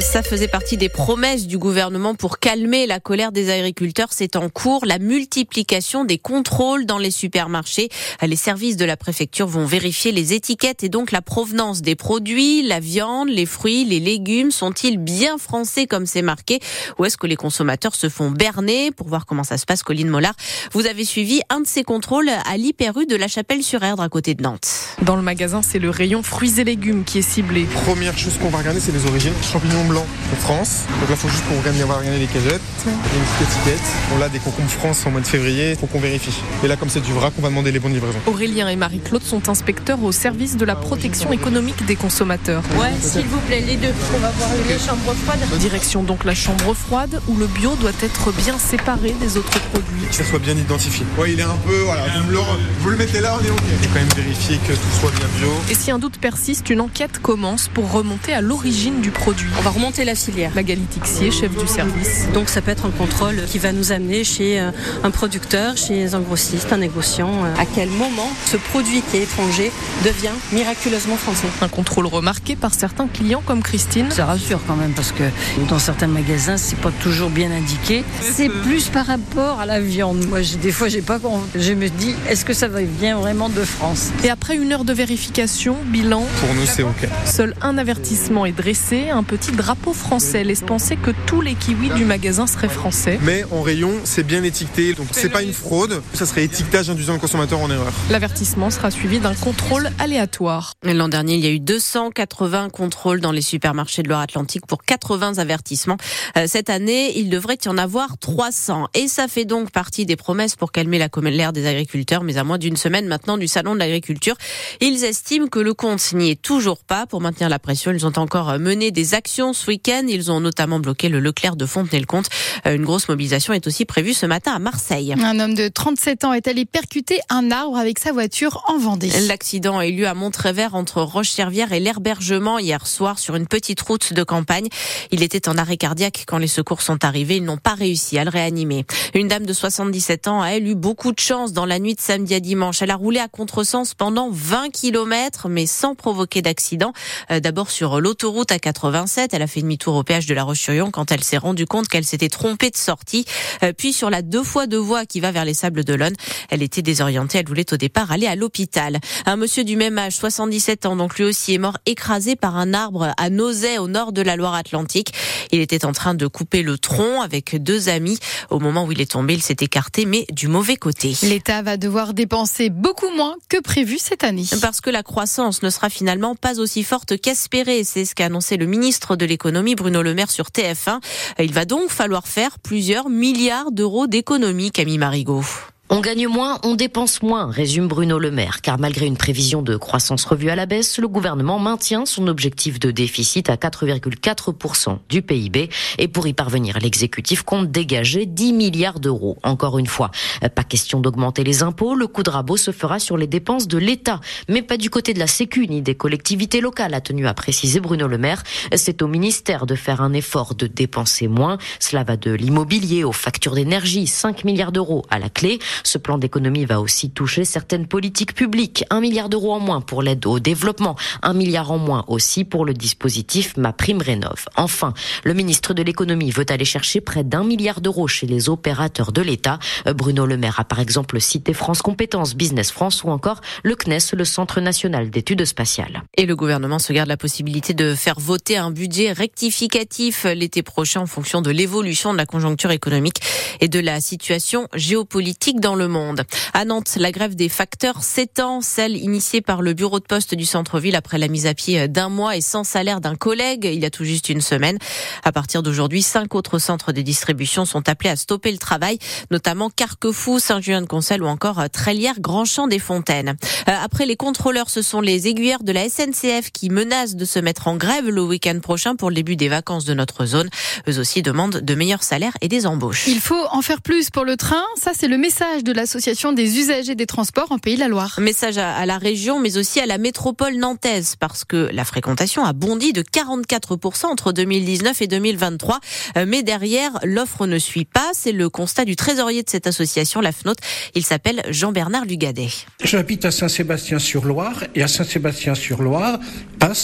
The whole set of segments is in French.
Ça faisait partie des promesses du gouvernement pour calmer la colère des agriculteurs. C'est en cours la multiplication des contrôles dans les supermarchés. Les services de la préfecture vont vérifier les étiquettes et donc la provenance des produits. La viande, les fruits, les légumes sont-ils bien français comme c'est marqué? Ou est-ce que les consommateurs se font berner? Pour voir comment ça se passe, Colline Mollard, vous avez suivi un de ces contrôles à l'hyper-rue de la Chapelle-sur-Erdre à côté de Nantes. Dans le magasin, c'est le rayon fruits et légumes qui est ciblé. Première chose qu'on va regarder, c'est les origines. Champignons blancs de France. Donc là, il faut juste qu'on regarde, va regarder les cagettes. Il y a une petite étiquette. On a des concombres France en mois de février. Il faut qu'on vérifie. Et là, comme c'est du vrac, on va demander les bonnes livraisons. Aurélien et Marie-Claude sont inspecteurs au service de la protection économique des consommateurs. Ouais, s'il vous plaît, les deux. On va voir les chambres froides. Direction donc la chambre froide où le bio doit être bien séparé des autres produits. Que ça soit bien identifié. Ouais, il est un peu, voilà, vous, le, vous le mettez là, on est OK. Il faut quand même vérifier que tout soit bien bio. Et si un doute persiste, une enquête commence pour remonter à l'origine du produit. On va remonter la filière. Magali Tixier, chef du service. Donc ça peut être un contrôle qui va nous amener chez euh, un producteur, chez un grossiste, un négociant. euh, À quel moment ce produit qui est étranger devient miraculeusement français? Un contrôle remarqué par certains clients comme Christine. Ça rassure quand même parce que dans certains magasins, c'est pas toujours bien indiqué. C'est plus par rapport à la viande. Moi, des fois, j'ai pas. Je me dis, est-ce que ça vient vraiment de France? Et après une heure de vérification, bilan, Pour nous, c'est OK. seul un avertissement est dressé, un petit drapeau français laisse penser que tous les kiwis du magasin seraient français. Mais en rayon, c'est bien étiqueté. Donc, c'est pas une fraude. Ça serait étiquetage induisant le consommateur en erreur. L'avertissement sera suivi d'un contrôle aléatoire. L'an dernier, il y a eu 280 contrôles dans les supermarchés de Loire-Atlantique pour 80 avertissements. Euh, Cette année, il devrait y en avoir 300. Et ça fait donc partie des promesses pour calmer la colère des agriculteurs. Mais à moins d'une semaine maintenant du Salon de l'agriculture, ils estiment que le compte n'y est toujours pas. Pour maintenir la pression, ils ont encore mené des actions ce week-end. Ils ont notamment bloqué le Leclerc de Fontenay-le-Comte. Euh, Une grosse mobilisation est aussi prévue ce matin à Marseille. Un homme de 37 ans est allé percuter un arbre avec sa voiture en Vendée. L'accident a eu lieu à Montrévert entre Roche-Servière et l'Herbergement hier soir sur une petite route de campagne. Il était en arrêt cardiaque quand les secours sont arrivés. Ils n'ont pas réussi à le réanimer. Une dame de 77 ans a elle eu beaucoup de chance dans la nuit de samedi à dimanche. Elle a roulé à contresens pendant 20 kilomètres, mais sans provoquer d'accident. Euh, D'abord sur l'autoroute à 87, elle a fait demi-tour au péage de la Roche-sur-Yon quand elle s'est rendue compte qu'elle s'était trompée de sortie. Euh, Puis sur la deux fois deux voies qui va vers les Sables d'Olonne, elle était désorientée. Elle voulait au départ aller à l'hôpital. Un monsieur du même âge, 77 ans, donc lui aussi est mort écrasé par un arbre à Nozay au nord de la Loire-Atlantique. Il était en train de couper le tronc avec deux amis. Au moment où il est tombé, il s'est écarté, mais du mauvais côté. L'État va devoir dépenser beaucoup moins que prévu cette année. Parce que la croissance ne sera finalement pas aussi forte qu'espéré. C'est ce qu'a annoncé le ministre de l'économie, Bruno Le Maire, sur TF1. Il va donc falloir faire plusieurs milliards d'euros d'économies, Camille Marigot. On gagne moins, on dépense moins, résume Bruno Le Maire, car malgré une prévision de croissance revue à la baisse, le gouvernement maintient son objectif de déficit à 4,4% du PIB. Et pour y parvenir, l'exécutif compte dégager 10 milliards d'euros. Encore une fois, pas question d'augmenter les impôts, le coup de rabot se fera sur les dépenses de l'État, mais pas du côté de la Sécu ni des collectivités locales, a tenu à préciser Bruno Le Maire. C'est au ministère de faire un effort de dépenser moins. Cela va de l'immobilier aux factures d'énergie, 5 milliards d'euros à la clé. Ce plan d'économie va aussi toucher certaines politiques publiques. Un milliard d'euros en moins pour l'aide au développement. Un milliard en moins aussi pour le dispositif Ma Prime Rénov. Enfin, le ministre de l'économie veut aller chercher près d'un milliard d'euros chez les opérateurs de l'État. Bruno Le Maire a par exemple cité France Compétences, Business France ou encore le CNES, le Centre national d'études spatiales. Et le gouvernement se garde la possibilité de faire voter un budget rectificatif l'été prochain en fonction de l'évolution de la conjoncture économique et de la situation géopolitique le monde. À Nantes, la grève des facteurs s'étend, celle initiée par le bureau de poste du centre-ville après la mise à pied d'un mois et sans salaire d'un collègue il y a tout juste une semaine. À partir d'aujourd'hui, cinq autres centres de distribution sont appelés à stopper le travail, notamment Carquefou, Saint-Julien-de-Concel ou encore Trélière, Grandchamp-des-Fontaines. Euh, Après les contrôleurs, ce sont les aiguilleurs de la SNCF qui menacent de se mettre en grève le week-end prochain pour le début des vacances de notre zone. Eux aussi demandent de meilleurs salaires et des embauches. Il faut en faire plus pour le train. Ça, c'est le message message de l'association des usagers des transports en Pays de la Loire. Message à la région, mais aussi à la métropole nantaise, parce que la fréquentation a bondi de 44% entre 2019 et 2023. Euh, mais derrière, l'offre ne suit pas. C'est le constat du trésorier de cette association, la FNOT. Il s'appelle Jean-Bernard Lugadet. J'habite à Saint-Sébastien-sur-Loire et à Saint-Sébastien-sur-Loire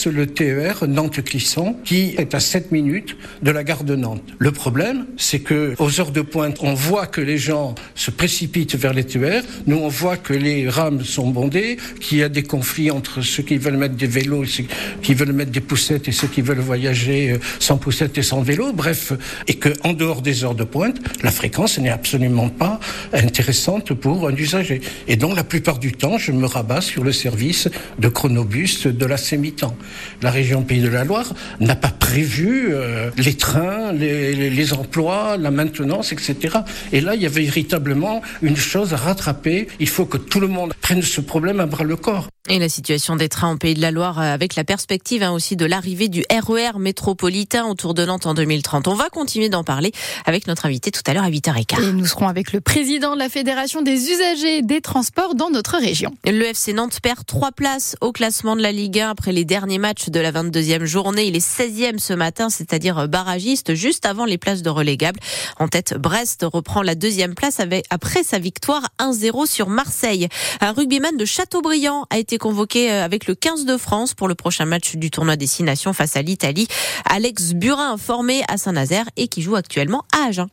le TER Nantes-Clisson qui est à 7 minutes de la gare de Nantes. Le problème, c'est que aux heures de pointe, on voit que les gens se précipitent vers les TER. Nous, on voit que les rames sont bondées, qu'il y a des conflits entre ceux qui veulent mettre des vélos, ceux qui veulent mettre des poussettes et ceux qui veulent voyager euh, sans poussette et sans vélo. Bref, et que en dehors des heures de pointe, la fréquence n'est absolument pas intéressante pour un usager. Et donc, la plupart du temps, je me rabats sur le service de chronobus de la sémitan. La région Pays de la Loire n'a pas prévu euh, les trains, les, les, emplois, la maintenance, etc. Et là, il y avait véritablement une chose à rattraper. Il faut que tout le monde prenne ce problème à bras le corps. Et la situation des trains en Pays de la Loire euh, avec la perspective hein, aussi de l'arrivée du RER e métropolitain autour de Nantes en 2030. On va continuer d'en parler avec notre invité tout à l'heure à 8h15. Et nous serons avec le président la Fédération des usagers des transports dans notre région. Le FC Nantes perd trois places au classement de la Ligue 1 après les derniers matchs de la 22e journée. Il est 16e ce matin, c'est-à-dire barragiste, juste avant les places de relégable. En tête, Brest reprend la deuxième place après sa victoire 1-0 sur Marseille. Un rugbyman de Châteaubriand a été convoqué euh, avec le 15 de France pour le prochain match du tournoi Destination face à l'Italie. Alex Burin, formé à Saint-Nazaire et qui joue actuellement à Agen.